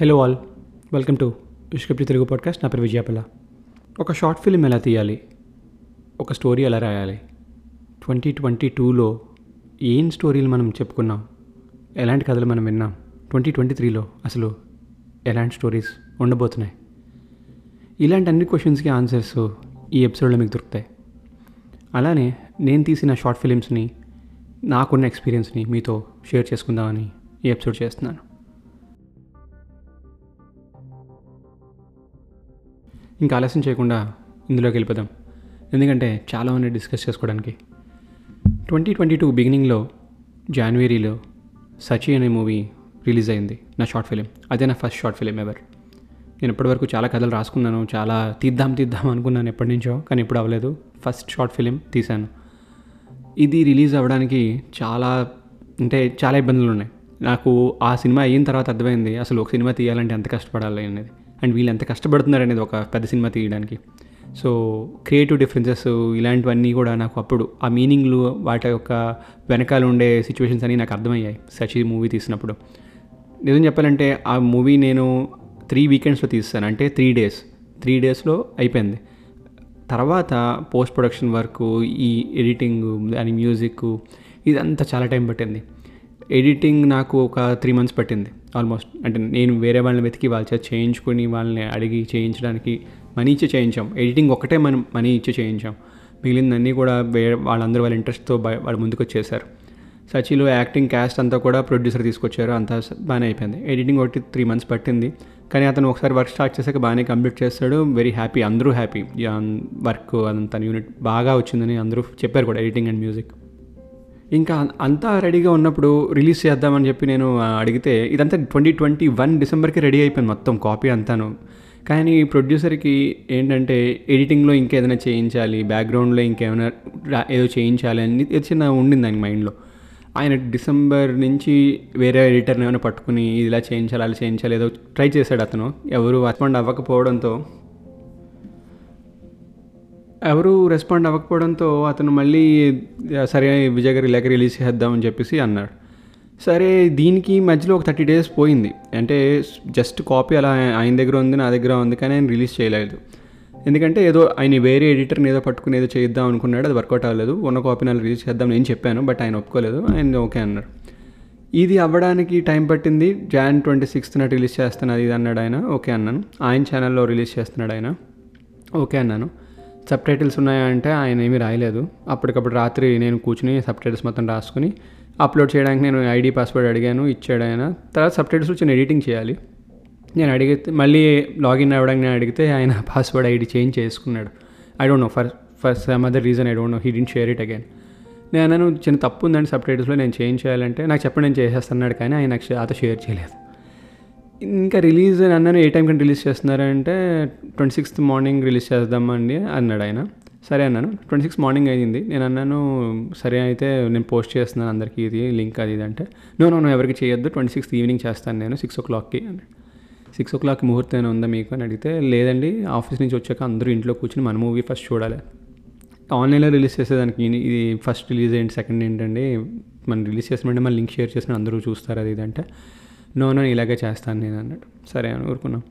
Hello all welcome to విష్కప్తి Telugu podcast నా పేరు విజయపల్ల ఒక షార్ట్ ఫిల్మ్ ఎలా తీయాలి? ఒక స్టోరీ ఎలా రాయాలి? ట్వంటీ ట్వంటీ టూలో ఏం స్టోరీలు మనం చెప్పుకున్నాం? ఎలాంటి కథలు మనం విన్నాం? ట్వంటీ ట్వంటీ త్రీలో అసలు ఎలాంటి స్టోరీస్ ఉండబోతున్నాయి? ఇలాంటి అన్ని క్వశ్చన్స్కి ఆన్సర్స్ ఈ ఎపిసోడ్లో మీకు దొరుకుతాయి. అలానే నేను తీసిన షార్ట్ ఫిలిమ్స్ని నాకున్న ఎక్స్పీరియన్స్ని మీతో షేర్ చేసుకుందామని ఈ ఎపిసోడ్ చేస్తున్నాను. ఇంకా ఆలస్యం చేయకుండా ఇందులోకి వెళ్ళిపోదాం. ఎందుకంటే చాలా ఉన్నాయి డిస్కస్ చేసుకోవడానికి. ట్వంటీ ట్వంటీ టూ బిగినింగ్లో జనవరిలో సచి అనే మూవీ రిలీజ్ అయింది నా షార్ట్ ఫిలిం. అదే నా ఫస్ట్ షార్ట్ ఫిలిం ఎవర్. నేను ఇప్పటివరకు చాలా కథలు రాసుకున్నాను చాలా తీద్దాం తీద్దాం అనుకున్నాను ఎప్పటి నుంచో కానీ ఇప్పుడు అవ్వలేదు. ఫస్ట్ షార్ట్ ఫిలిం తీశాను. ఇది రిలీజ్ అవ్వడానికి చాలా అంటే చాలా ఇబ్బందులు ఉన్నాయి. నాకు ఆ సినిమా అయిన తర్వాత అర్థమైంది అసలు ఒక సినిమా తీయాలంటే ఎంత కష్టపడాలి అనేది. అండ్ వీళ్ళు ఎంత కష్టపడుతున్నారు అనేది ఒక పెద్ద సినిమా తీయడానికి. సో క్రియేటివ్ డిఫరెన్సెస్ ఇలాంటివన్నీ కూడా నాకు అప్పుడు ఆ మీనింగ్లు వాటి యొక్క వెనకాల ఉండే సిచ్యువేషన్స్ అన్నీ నాకు అర్థమయ్యాయి సచి మూవీ తీసినప్పుడు. నిజం చెప్పాలంటే ఆ మూవీ నేను త్రీ వీకెండ్స్లో తీస్తాను. అంటే త్రీ డేస్ త్రీ డేస్లో అయిపోయింది. తర్వాత పోస్ట్ ప్రొడక్షన్ వర్క్ ఈ ఎడిటింగ్ దాని మ్యూజిక్ ఇదంతా చాలా టైం పట్టింది. ఎడిటింగ్ నాకు ఒక త్రీ మంత్స్ పట్టింది. ఆల్మోస్ట్ అంటే నేను వేరే వాళ్ళని వెతికి వాళ్ళ చేత చేయించుకొని వాళ్ళని అడిగి చేయించడానికి మనీ ఇచ్చి చేయించాం. ఎడిటింగ్ ఒకటే మనం మనీ ఇచ్చి చేయించాం. మిగిలిందన్నీ కూడా వేరే వాళ్ళందరూ వాళ్ళ ఇంట్రెస్ట్తో వాళ్ళు ముందుకు వచ్చేసారు సచిలో యాక్టింగ్ క్యాస్ట్ అంతా కూడా ప్రొడ్యూసర్ తీసుకొచ్చారు. అంతా బాగానే అయిపోయింది. ఎడిటింగ్ ఒకటి త్రీ మంత్స్ పట్టింది. కానీ అతను ఒకసారి వర్క్ స్టార్ట్ చేశాక బాగానే కంప్లీట్ చేస్తాడు. వెరీ హ్యాపీ అందరూ హ్యాపీ. వర్క్ అదంతా యూనిట్ బాగా వచ్చిందని అందరూ చెప్పారు కూడా ఎడిటింగ్ అండ్ మ్యూజిక్. ఇంకా అంతా రెడీగా ఉన్నప్పుడు రిలీజ్ చేద్దామని చెప్పి నేను అడిగితే ఇదంతా ట్వంటీ ట్వంటీ వన్ డిసెంబర్కి రెడీ అయిపోయింది మొత్తం కాపీ అంతాను. కానీ ప్రొడ్యూసర్కి ఏంటంటే ఎడిటింగ్లో ఇంకేదైనా చేయించాలి బ్యాక్గ్రౌండ్లో ఇంకేమైనా ఏదో చేయించాలి అని చిన్న ఉండింది ఆయన మైండ్లో. ఆయన డిసెంబర్ నుంచి వేరే ఎడిటర్ని ఏమైనా పట్టుకుని ఇలా చేయించాలి అలా చేయించాలి ఏదో ట్రై చేశాడు అతను. ఎవరు రెస్పాండ్ అవ్వకపోవడంతో ఎవరు రెస్పాండ్ అవ్వకపోవడంతో అతను మళ్ళీ సరే విజయ్ గారి లేఖ రిలీజ్ చేద్దామని చెప్పేసి అన్నాడు. సరే దీనికి మధ్యలో ఒక థర్టీ డేస్ పోయింది. అంటే జస్ట్ కాపీ అలా ఆయన దగ్గర ఉంది నా దగ్గర ఉంది కానీ ఆయన రిలీజ్ చేయలేదు. ఎందుకంటే ఏదో ఆయన వేరే ఎడిటర్ని ఏదో పట్టుకుని ఏదో చేద్దాం అనుకున్నాడు అది వర్కౌట్ అవ్వలేదు. ఉన్న కాపీ నాలుగు రిలీజ్ చేద్దాం నేను చెప్పాను బట్ ఆయన ఒప్పుకోలేదు ఆయన ఓకే అన్నారు. ఇది అవ్వడానికి టైం పట్టింది. జాన్ ట్వంటీ సిక్స్త్న రిలీజ్ చేస్తున్నది అది ఇది అన్నాడు ఆయన ఓకే అన్నాను. ఆయన ఛానల్లో రిలీజ్ చేస్తున్నాడు ఆయన ఓకే అన్నాను. సబ్ టైటిల్స్ ఉన్నాయా అంటే ఆయన ఏమీ రాయలేదు. అప్పటికప్పుడు రాత్రి నేను కూర్చుని సబ్ టైటిల్స్ మొత్తం రాసుకుని అప్లోడ్ చేయడానికి నేను ఐడి పాస్వర్డ్ అడిగాను ఇచ్చాడు ఆయన. తర్వాత సబ్ టైటిల్స్ నేను ఎడిటింగ్ చేయాలి. నేను అడిగితే మళ్ళీ లాగిన్ అవ్వడానికి నేను అడిగితే ఆయన పాస్వర్డ్ ఐడి చేంజ్ చేసుకున్నాడు. I don't know for for some other reason I don't know he didn't share it again నేను అన్నాను చిన్న తప్పు ఉందండి సబ్ టైటిల్స్లో నేను చేంజ్ చేయాలంటే నాకు చెప్పండి నేను చేసేస్తున్నాడు కానీ ఆయన నాకు అత షేర్ చేయలేదు. ఇంకా రిలీజ్ అన్నాను ఏ టైం కంటే రిలీజ్ చేస్తున్నారంటే ట్వంటీ సిక్స్త్ మార్నింగ్ రిలీజ్ చేద్దామండి అన్నాడు ఆయన సరే అన్నాను. ట్వంటీ సిక్స్ మార్నింగ్ అయింది. నేను అన్నాను సరే అయితే నేను పోస్ట్ చేస్తున్నాను అందరికీ ఇది లింక్ అది ఇది అంటే. నో నో ఎవరికి చేయొద్దు. ట్వంటీ సిక్స్త్ ఈవినింగ్ చేస్తాను నేను సిక్స్ ఓ క్లాక్కి అని సిక్స్ ఓ క్లాక్ ముహూర్తం ఉందా మీకు అని అడిగితే లేదండి ఆఫీస్ నుంచి వచ్చాక అందరూ ఇంట్లో కూర్చుని మన మూవీ ఫస్ట్ చూడాలి. ఆన్లైన్లో రిలీజ్ చేసేదానికి ఇది ఫస్ట్ రిలీజ్ ఏంటి సెకండ్ ఏంటండి మనం రిలీజ్ చేసినట్టే మన లింక్ షేర్ చేసిన అందరూ చూస్తారు అది ఇది అంటే. నో నో ఇలాగే చేస్తాను నేను అన్నాడు సరే అని ఊరుకున్నాం.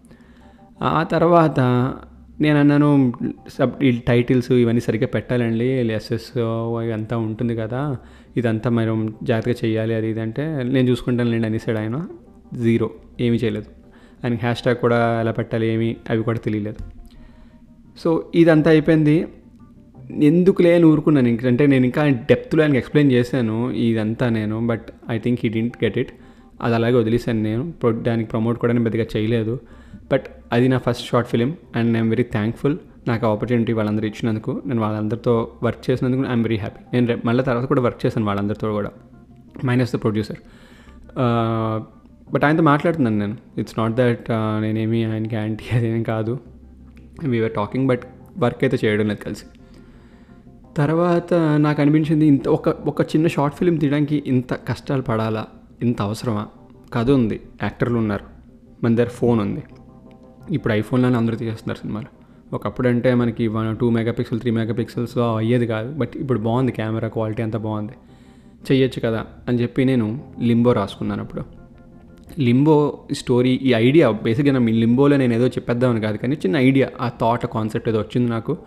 ఆ తర్వాత నేను అన్నాను సబ్ ఈ టైటిల్స్ ఇవన్నీ సరిగ్గా పెట్టాలండి ఎస్ఎస్ ఇదంతా ఉంటుంది కదా ఇదంతా మనం జాగ్రత్తగా చేయాలి అది ఇది అంటే నేను చూసుకుంటాను లేండి అనేసాడు ఆయన. జీరో ఏమీ చేయలేదు. ఆయనకి హ్యాష్ ట్యాగ్ కూడా ఎలా పెట్టాలి ఏమి అవి కూడా తెలియలేదు. సో ఇదంతా అయిపోయింది. ఎందుకు లేని ఊరుకున్నాను. ఇంక అంటే నేను ఇంకా డెప్త్లో ఆయనకి ఎక్స్ప్లెయిన్ చేశాను ఇదంతా నేను but I think he didn't get it అది అలాగే వదిలేసాను నేను. దానికి ప్రమోట్ కూడా నేను పెద్దగా చేయలేదు. బట్ అది నా first short film and I'm very thankful నాకు ఆపర్చునిటీ వాళ్ళందరూ ఇచ్చినందుకు. నేను వాళ్ళందరితో వర్క్ చేసినందుకు ఐఎమ్ వెరీ హ్యాపీ నేను మళ్ళీ తర్వాత కూడా వర్క్ చేశాను వాళ్ళందరితో కూడా మైనస్ ద ప్రొడ్యూసర్ బట్ ఆయనతో మాట్లాడుతున్నాను నేను. ఇట్స్ నాట్ దట్ నేనేమి ఆయనకి యాంటీ అదేం కాదు. వీఆర్ టాకింగ్ బట్ వర్క్ అయితే చేయడం లేదు కలిసి. తర్వాత నాకు అనిపించింది ఇంత ఒక ఒక చిన్న షార్ట్ ఫిలిం తీయడానికి ఇంత కష్టాలు పడాలా? ఇంత అవసరమా? కథ ఉంది. యాక్టర్లు ఉన్నారు. మన దగ్గర ఫోన్ ఉంది. ఇప్పుడు ఐఫోన్లోనే అందరూ తీసేస్తున్నారు సినిమాలు. ఒకప్పుడు అంటే మనకి one two megapixel three megapixels అయ్యేది కాదు. బట్ ఇప్పుడు బాగుంది కెమెరా క్వాలిటీ అంతా బాగుంది. చెయ్యొచ్చు కదా అని చెప్పి నేను లింబో రాసుకున్నాను అప్పుడు. లింబో స్టోరీ ఈ ఐడియా బేసిక్గా నా లింబోలో నేను ఏదో చెప్పేద్దామని కాదు కానీ చిన్న ఐడియా ఆ థాట్ కాన్సెప్ట్ ఏదో వచ్చింది నాకు.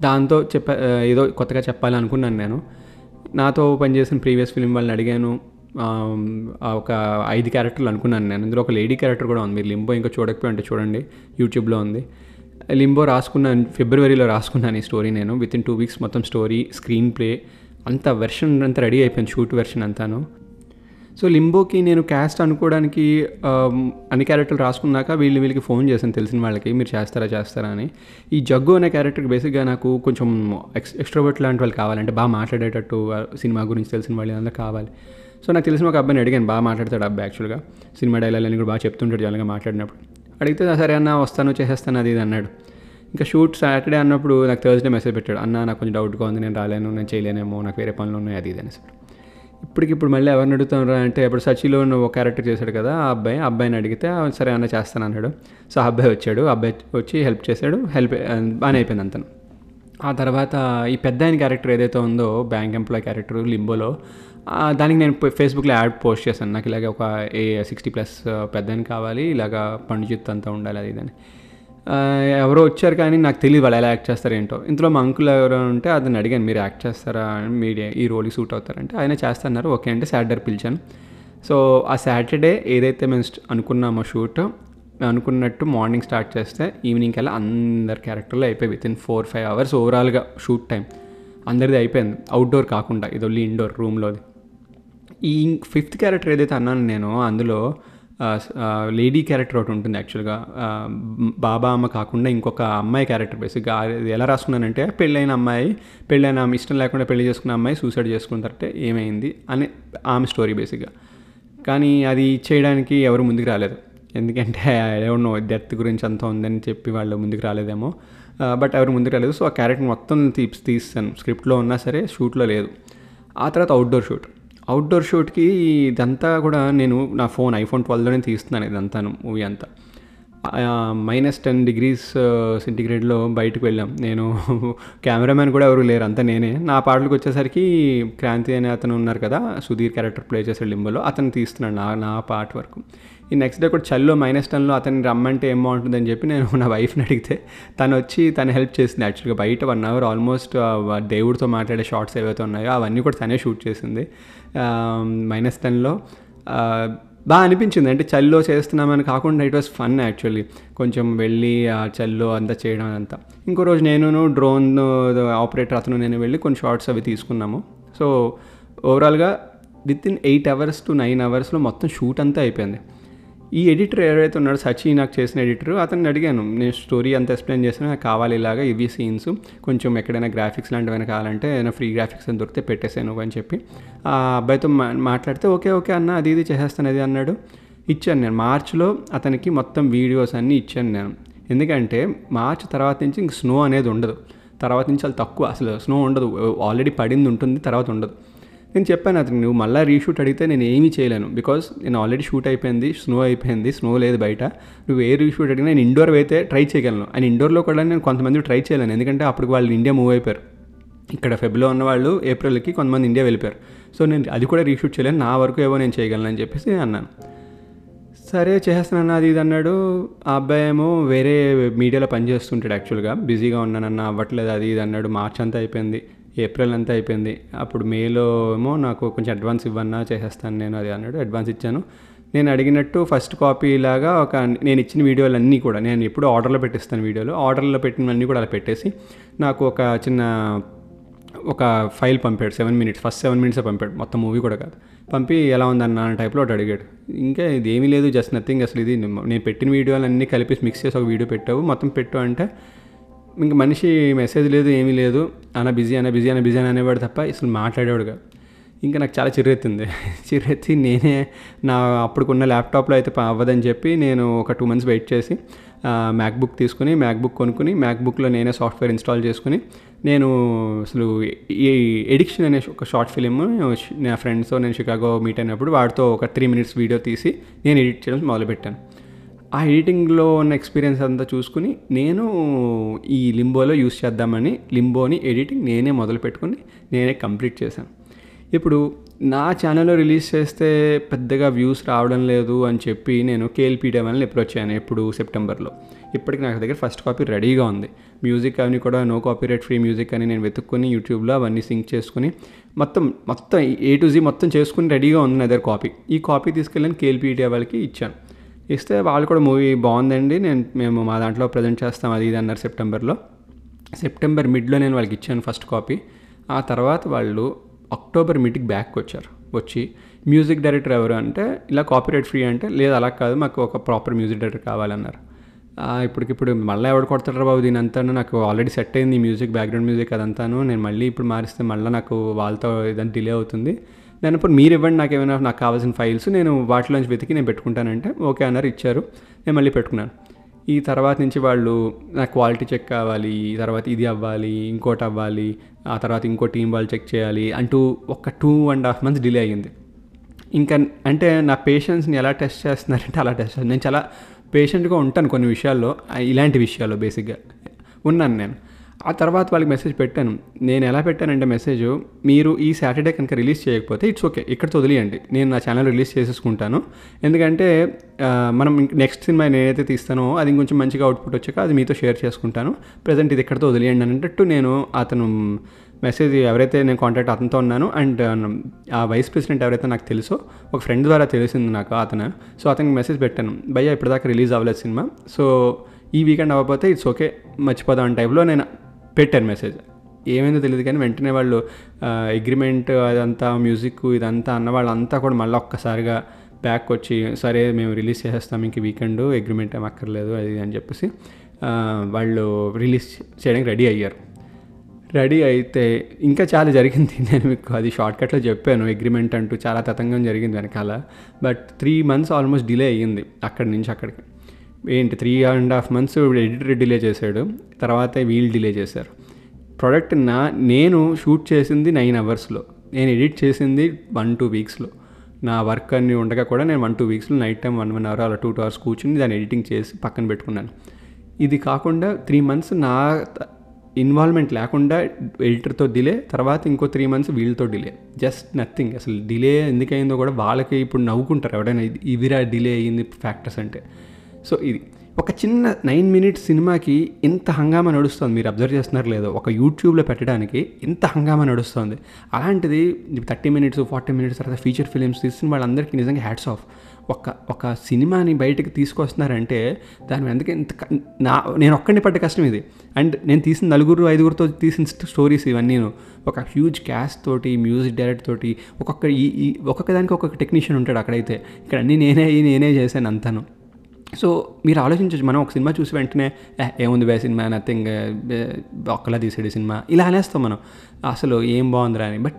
దాంతో చెప్ప ఏదో కొత్తగా చెప్పాలనుకున్నాను నేను. నాతో పనిచేసిన ప్రీవియస్ ఫిలిం వాళ్ళని అడిగాను. ఒక ఐదు క్యారెక్టర్లు అనుకున్నాను నేను. ఇందులో ఒక లేడీ క్యారెక్టర్ కూడా ఉంది. మీరు లింబో ఇంకా చూడకపోయి అంటే చూడండి. యూట్యూబ్లో ఉంది. లింబో రాసుకున్నాను ఫిబ్రవరిలో రాసుకున్నాను ఈ స్టోరీ నేను. విత్ ఇన్ టూ వీక్స్ మొత్తం స్టోరీ స్క్రీన్ ప్లే అంత వెర్షన్ అంతా రెడీ అయిపోయింది. షూట్ వెర్షన్ అంతాను. సో లింబోకి నేను క్యాస్ట్ అనుకోవడానికి అన్ని క్యారెక్టర్లు రాసుకున్నాక వీళ్ళు వీళ్ళకి ఫోన్ చేశాను తెలిసిన వాళ్ళకి. మీరు చేస్తారా చేస్తారా అని. ఈ జగ్గు అనే క్యారెక్టర్కి బేసిక్గా నాకు కొంచెం ఎక్స్ ఎక్స్ట్రోవర్ట్ లాంటి వాళ్ళు కావాలంటే బాగా మాట్లాడేటట్టు సినిమా గురించి తెలిసిన వాళ్ళు అంతా కావాలి. సో నాకు తెలిసిన ఒక అబ్బాయిని అడిగాను బాగా మాట్లాడతాడు అబ్బాయి యాక్చువల్గా సినిమా డైలాగ్ అని కూడా బాగా చెప్తుంటాడు జనరల్గా మాట్లాడినప్పుడు. అడిగితే సరే అన్న వస్తాను చేసేస్తాను అది ఇది అన్నాడు. ఇంకా షూట్ సాటర్డే అన్నప్పుడు నాకు థర్స్డే మెసేజ్ పెట్టాడు. అన్న నాకు కొంచెం డౌట్గా ఉంది నేను రాలేను నేను చేయలేనేమో నాకు వేరే పనులు ఉన్నాయి అది ఇది అనేసి. ఇప్పటికిప్పుడు మళ్ళీ ఎవరిని అడుగుతాను అంటే ఇప్పుడు సచిలో ఒక క్యారెక్టర్ చేశాడు కదా ఆ అబ్బాయి అబ్బాయిని అడిగితే సరే అన్న చేస్తాను అన్నాడు. సో ఆ అబ్బాయి వచ్చాడు ఆ అబ్బాయి వచ్చి హెల్ప్ చేశాడు హెల్ప్ బాగానే అయిపోయింది అంతను. ఆ తర్వాత ఈ పెద్ద ఆయన క్యారెక్టర్ ఏదైతే ఉందో బ్యాంక్ ఎంప్లాయ్ క్యారెక్టర్ లింబోలో దానికి నేను ఫేస్బుక్లో యాడ్ పోస్ట్ చేశాను. నాకు ఇలాగ ఒక ఏ సిక్స్టీ ప్లస్ పెద్దని కావాలి ఇలాగ పండు అంతా ఉండాలి అది ఇదని. ఎవరో వచ్చారు కానీ నాకు తెలియదు వాళ్ళు ఎలా యాక్ట్ చేస్తారు ఏంటో. ఇందులో మా అంకుల్ ఎవరో ఉంటే అతను అడిగాను మీరు యాక్ట్ చేస్తారా? మీరు ఈ రోల్కి సూట్ అవుతారంటే. ఆయన చేస్తున్నారు ఓకే అంటే సాటర్డే పిలిచాను. సో ఆ సాటర్డే ఏదైతే మేము అనుకున్నామో షూట్ అనుకున్నట్టు మార్నింగ్ స్టార్ట్ చేస్తే ఈవినింగ్ కల్లా అందరి క్యారెక్టర్లు అయిపోయి within four five hours ఓవరాల్గా షూట్ టైం. అందరిది అయిపోయింది. అవుట్డోర్ కాకుండా ఇది ఓన్లీ ఇండోర్ రూమ్లోది. ఈ ఫిఫ్త్ క్యారెక్టర్ ఏదైతే అన్నాను నేను అందులో లేడీ క్యారెక్టర్ ఒకటి ఉంటుంది యాక్చువల్గా బాబా అమ్మ కాకుండా ఇంకొక అమ్మాయి క్యారెక్టర్ బేసిక్గా అది ఎలా రాసుకున్నానంటే పెళ్ళైన అమ్మాయి పెళ్ళైన ఆమె ఇష్టం లేకుండా పెళ్ళి చేసుకున్న అమ్మాయి సూసైడ్ చేసుకున్న తర్వాత ఏమైంది అని ఆమె స్టోరీ బేసిక్గా కానీ అది చేయడానికి ఎవరు ముందుకు రాలేదు. ఎందుకంటే ఎవరినో డెత్ గురించి అంతా ఉందని చెప్పి వాళ్ళు ముందుకు రాలేదేమో. బట్ ఎవరు ముందుకు రాలేదు. సో ఆ క్యారెక్టర్ మొత్తం తీసి తీస్తాను. స్క్రిప్ట్లో ఉన్నా సరే షూట్లో లేదు. ఆ తర్వాత అవుట్డోర్ షూట్ అవుట్డోర్ షూట్కి ఇదంతా కూడా నేను నా ఫోన్ ఐఫోన్ ట్వెల్వ్లోనే తీస్తున్నాను ఇదంతాను మూవీ అంతా. మైనస్ టెన్ డిగ్రీస్ సెంటిగ్రేడ్లో బయటకు వెళ్ళాం. నేను కెమెరామ్యాన్ కూడా ఎవరు లేరు అంతా నేనే. నా పాటలకు వచ్చేసరికి క్రాంతి అనే అతను ఉన్నారు కదా సుధీర్ క్యారెక్టర్ ప్లే చేసే లింబోలో అతను తీస్తున్నాడు నా నా పార్ట్ వరకు. ఈ నెక్స్ట్ డే కూడా చల్లో మైనస్ టెన్లో అతన్ని రమ్మంటే ఏం బాగుంటుందని చెప్పి నేను నా వైఫ్ని అడిగితే తను వచ్చి తను హెల్ప్ చేసింది యాక్చువల్గా బయట వన్ అవర్ ఆల్మోస్ట్ దేవుడితో మాట్లాడే షార్ట్స్ ఏవైతే ఉన్నాయో అవన్నీ కూడా తనే షూట్ చేసింది. మైనస్ టెన్లో బాగా అనిపించింది. అంటే చల్లో చేస్తున్నామని కాకుండా ఇట్ వాస్ ఫన్ యాక్చువల్లీ కొంచెం వెళ్ళి ఆ చల్లో అంతా చేయడం అంతా ఇంకో రోజు నేను డ్రోన్ ఆపరేటర్ అతను నేను వెళ్ళి కొన్ని షార్ట్స్ అవి తీసుకున్నాము. సో ఓవరాల్గా with in eight hours to nine అవర్స్లో మొత్తం షూట్ అంతా అయిపోయింది. ఈ ఎడిటర్ ఎవరైతే ఉన్నాడో సచి నాకు చేసిన ఎడిటర్ అతన్ని అడిగాను. నేను స్టోరీ అంత ఎక్స్ప్లెయిన్ చేసిన నాకు కావాలి ఇలాగా ఇవి సీన్స్. కొంచెం ఎక్కడైనా గ్రాఫిక్స్ లాంటివైనా కావాలంటే ఏదైనా ఫ్రీ గ్రాఫిక్స్ అని దొరికితే పెట్టేసాను అని చెప్పి. ఆ అబ్బాయితో మాట్లాడితే ఓకే ఓకే అన్న అది ఇది చేసేస్తాను అది అన్నాడు. ఇచ్చాను నేను. మార్చ్లో అతనికి మొత్తం వీడియోస్ అన్నీ ఇచ్చాను నేను. ఎందుకంటే మార్చ్ తర్వాత నుంచి ఇంక స్నో అనేది ఉండదు. తర్వాత నుంచి చాలా తక్కువ అసలు స్నో ఉండదు. ఆల్రెడీ పడింది ఉంటుంది తర్వాత ఉండదు. నేను చెప్పాను అతనికి నువ్వు మళ్ళీ రీషూట్ అడిగితే నేను ఏమీ చేయలేను. బికాస్ నేను ఆల్రెడీ షూట్ అయిపోయింది స్నో అయిపోయింది స్నో లేదు బయట. నువ్వు ఏ రీషూట్ అడిగినా నేను ఇండోర్ అయితే ట్రై చేయగలను. అండ్ ఇండోర్లో కూడా నేను కొంతమంది ట్రై చేయలేను. ఎందుకంటే అప్పుడు వాళ్ళు ఇండియా మూవ్ అయిపోయారు. ఇక్కడ ఫెబ్లో ఉన్న వాళ్ళు ఏప్రిల్కి కొంతమంది ఇండియా వెళ్ళిపోయారు. సో నేను అది కూడా రీషూట్ చేయలేను. నా వరకు ఏవో నేను చేయగలను అని చెప్పేసి అన్నాను. సరే చేస్తానన్న అది ఇది అన్నాడు. ఆ అబ్బాయి ఏమో వేరే మీడియాలో పనిచేస్తుంటాడు యాక్చువల్గా బిజీగా ఉన్నానన్న అవ్వట్లేదు అది ఇది అన్నాడు. మార్చ్ అంతా అయిపోయింది. ఏప్రిల్ అంతా అయిపోయింది. అప్పుడు మేలో ఏమో నాకు కొంచెం అడ్వాన్స్ ఇవ్వన్నా చేసేస్తాను నేను అది అన్నాడు. అడ్వాన్స్ ఇచ్చాను. నేను అడిగినట్టు ఫస్ట్ కాపీ లాగా ఒక నేను ఇచ్చిన వీడియోలు అన్నీ కూడా నేను ఎప్పుడు ఆర్డర్లో పెట్టిస్తాను వీడియోలు. ఆర్డర్లో పెట్టినవన్నీ కూడా అలా పెట్టేసి నాకు ఒక చిన్న ఒక ఫైల్ పంపాడు. సెవెన్ మినిట్స్ ఫస్ట్ సెవెన్ మినిట్సే పంపాడు. మొత్తం మూవీ కూడా కాదు. పంపి ఎలా ఉందన్న అన్న టైప్లో ఒకటి అడిగాడు. ఇంకా ఇది ఏమీ లేదు. జస్ట్ నథింగ్ అసలు ఇది నేను పెట్టిన వీడియోలు అన్నీ కలిపి మిక్స్ చేసి ఒక వీడియో పెట్టావు. మొత్తం పెట్టు అంటే ఇంక మనిషి మెసేజ్ లేదు ఏమీ లేదు. అన్న బిజీ అన్న బిజీ అన్న బిజీ అని అనేవాడు తప్ప అసలు మాట్లాడేవాడుగా ఇంకా నాకు చాలా చిర్రెత్తింది. చిర్రెత్తి నేనే నా అప్పుడుకున్న ల్యాప్టాప్లో అయితే అవ్వదని చెప్పి నేను ఒక టూ మంత్స్ వెయిట్ చేసి మ్యాక్బుక్ తీసుకుని మ్యాక్బుక్ కొనుక్కుని మ్యాక్బుక్లో నేనే సాఫ్ట్వేర్ ఇన్స్టాల్ చేసుకుని నేను అసలు ఈ ఎడిక్షన్ అనే ఒక షార్ట్ ఫిలిం నా ఫ్రెండ్స్తో నేను షికాగో మీట్ అయినప్పుడు వాడితో ఒక త్రీ మినిట్స్ వీడియో తీసి నేను ఎడిట్ చేయడం మొదలుపెట్టాను. ఆ ఎడిటింగ్లో ఉన్న ఎక్స్పీరియన్స్ అంతా చూసుకుని నేను ఈ లింబోలో యూస్ చేద్దామని లింబోని ఎడిటింగ్ నేనే మొదలు పెట్టుకుని నేనే కంప్లీట్ చేశాను. ఇప్పుడు నా ఛానల్లో రిలీజ్ చేస్తే పెద్దగా వ్యూస్ రావడం లేదు అని చెప్పి నేను కేఎల్పీటీ వాళ్ళని అప్రోచ్ అయ్యాను ఇప్పుడు సెప్టెంబర్లో. ఇప్పటికి నాకు దగ్గర ఫస్ట్ కాపీ రెడీగా ఉంది. మ్యూజిక్ అవన్నీ కూడా నో కాపీరైట్ ఫ్రీ మ్యూజిక్ అని నేను వెతుక్కుని యూట్యూబ్లో అవన్నీ సింక్ చేసుకుని మొత్తం మొత్తం ఏ టు జీ మొత్తం చేసుకుని రెడీగా ఉంది నా దగ్గర కాపీ. ఈ కాపీ తీసుకెళ్ళి కేఎల్పీటీ వాళ్ళకి ఇచ్చాను. ఇస్తే వాళ్ళు కూడా మూవీ బాగుందండి. నేను మేము మా దాంట్లో ప్రజెంట్ చేస్తాం అది ఇది అన్నారు సెప్టెంబర్లో సెప్టెంబర్ మిడ్లో నేను వాళ్ళకి ఇచ్చాను ఫస్ట్ కాపీ ఆ తర్వాత వాళ్ళు అక్టోబర్ మిడ్కి బ్యాక్ వచ్చారు. వచ్చి మ్యూజిక్ డైరెక్టర్ ఎవరు అంటే ఇలా కాపీరైట్ ఫ్రీ అంటే లేదు అలా కాదు మాకు ఒక ప్రాపర్ మ్యూజిక్ డైరెక్టర్ కావాలన్నారు. ఇప్పటికిప్పుడు మళ్ళీ ఎవడు కొడతాడు బాబు దీని అంతా నాకు ఆల్రెడీ సెట్ అయింది మ్యూజిక్ బ్యాక్గ్రౌండ్ మ్యూజిక్ అదంతాను. నేను మళ్ళీ ఇప్పుడు మారిస్తే మళ్ళీ నాకు వాళ్ళతో ఇదంతా డిలే అవుతుంది. నేను మీరు ఇవ్వండి నాకు ఏమైనా నాకు కావాల్సిన ఫైల్స్ నేను వాటిలోంచి వెతికి నేను పెట్టుకుంటానంటే ఓకే అన్నారు ఇచ్చారు. నేను మళ్ళీ పెట్టుకున్నాను. ఈ తర్వాత నుంచి వాళ్ళు నాకు క్వాలిటీ చెక్ కావాలి ఈ తర్వాత ఇది అవ్వాలి ఇంకోటి అవ్వాలి ఆ తర్వాత ఇంకో టీం వాళ్ళు చెక్ చేయాలి అంటూ ఒక two and half months delay అయ్యింది. ఇంకా అంటే నా పేషెన్స్ని ఎలా టెస్ట్ చేస్తున్నారంటే అలా టెస్ట్ చేస్తాను నేను చాలా పేషెంట్గా ఉంటాను కొన్ని విషయాల్లో ఇలాంటి విషయాల్లో బేసిక్గా. ఉన్నాను నేను. ఆ తర్వాత వాళ్ళకి మెసేజ్ పెట్టాను. నేను ఎలా పెట్టానంటే మెసేజ్ మీరు ఈ సాటర్డే కనుక రిలీజ్ చేయకపోతే ఇట్స్ ఓకే ఇక్కడ వదిలేయండి. నేను నా ఛానల్ రిలీజ్ చేసేసుకుంటాను. ఎందుకంటే మనం నెక్స్ట్ సినిమా నేనైతే తీస్తానో అది ఇంకొంచెం మంచిగా అవుట్పుట్ వచ్చాక అది మీతో షేర్ చేసుకుంటాను. ప్రజెంట్ ఇది ఇక్కడితో వదిలేయండి అన్నట్టు నేను అతను మెసేజ్ ఎవరైతే నేను కాంటాక్ట్ అతనితో ఉన్నాను అండ్ ఆ వైస్ ప్రెసిడెంట్ ఎవరైతే నాకు తెలుసో ఒక ఫ్రెండ్ ద్వారా తెలిసింది నాకు అతను. సో అతనికి మెసేజ్ పెట్టాను. భయ్య ఇప్పటిదాకా రిలీజ్ అవ్వలేదు సినిమా సో ఈ వీకెండ్ అవ్వకపోతే ఇట్స్ ఓకే మర్చిపోదాం అనే టైప్లో నేను పెట్టారు మెసేజ్. ఏమైందో తెలియదు కానీ వెంటనే వాళ్ళు అగ్రిమెంట్ అదంతా మ్యూజిక్ ఇదంతా అన్న వాళ్ళంతా కూడా మళ్ళీ ఒక్కసారిగా బ్యాక్ వచ్చి సరే మేము రిలీజ్ చేసేస్తాం ఇంక వీకెండ్ అగ్రిమెంట్ ఏం అక్కర్లేదు అది ఇది అని చెప్పేసి వాళ్ళు రిలీజ్ చేయడానికి రెడీ అయ్యారు. రెడీ అయితే ఇంకా చాలా జరిగింది. నేను మీకు అది షార్ట్కట్లో చెప్పాను. అగ్రిమెంట్ అంటూ చాలా తతంగం జరిగింది వెనకాల. But three months almost delay అయ్యింది అక్కడి నుంచి అక్కడికి. ఏంటి three and half months editor delay చేశాడు తర్వాత వీళ్ళు డిలే చేశారు. ప్రోడక్ట్ నా నేను షూట్ చేసింది నైన్ అవర్స్లో నేను ఎడిట్ చేసింది వన్ టూ వీక్స్లో నా వర్క్ అన్ని ఉండగా కూడా నేను one two వీక్స్లో night time one one hour అలా టూ టూ అవర్స్ కూర్చుని దాన్ని ఎడిటింగ్ చేసి పక్కన పెట్టుకున్నాను. ఇది కాకుండా త్రీ మంత్స్ నా ఇన్వాల్వ్మెంట్ లేకుండా ఎడిటర్తో డిలే తర్వాత ఇంకో త్రీ మంత్స్ వీళ్ళతో డిలే జస్ట్ నథింగ్ అసలు డిలే ఎందుకయిందో కూడా వాళ్ళకి ఇప్పుడు నవ్వుకుంటారు ఎవడైనా ఇవిరా డిలే అయ్యింది ఫ్యాక్టర్స్ అంటే. సో ఇది ఒక చిన్న నైన్ మినిట్స్ సినిమాకి ఇంత హంగామా నడుస్తుంది మీరు అబ్జర్వ్ చేస్తున్నారు లేదో? ఒక యూట్యూబ్లో పెట్టడానికి ఇంత హంగామా నడుస్తుంది. అలాంటిది థర్టీ మినిట్స్ ఫార్టీ మినిట్స్ తర్వాత ఫీచర్ ఫిలిమ్స్ తీసిన వాళ్ళందరికీ నిజంగా హ్యాట్స్ ఆఫ్ ఒక ఒక సినిమాని బయటకు తీసుకొస్తున్నారంటే దాని ఎందుకు ఇంత నా నేను ఒక్కడిని పడ్డ కష్టం ఇది. అండ్ నేను తీసిన నలుగురు ఐదుగురితో తీసిన స్టోరీస్ ఇవన్నీ ఒక హ్యూజ్ క్యాస్ట్ తోటి మ్యూజిక్ డైరెక్టర్ తోటి ఒక్కొక్క ఈ ఒక్కొక్క దానికి ఒక్కొక్క టెక్నీషియన్ ఉంటాడు అక్కడైతే. ఇక్కడ అన్నీ నేనే నేనే చేశాను అంతాను. సో మీరు ఆలోచించవచ్చు మనం ఒక సినిమా చూసి వెంటనే ఏముంది బే సినిమా? నథింగ్ ఒక్కలా తీసాడు సినిమా. ఇలా అనేస్తాం మనం. అసలు ఏం బాగుందిరా అని. బట్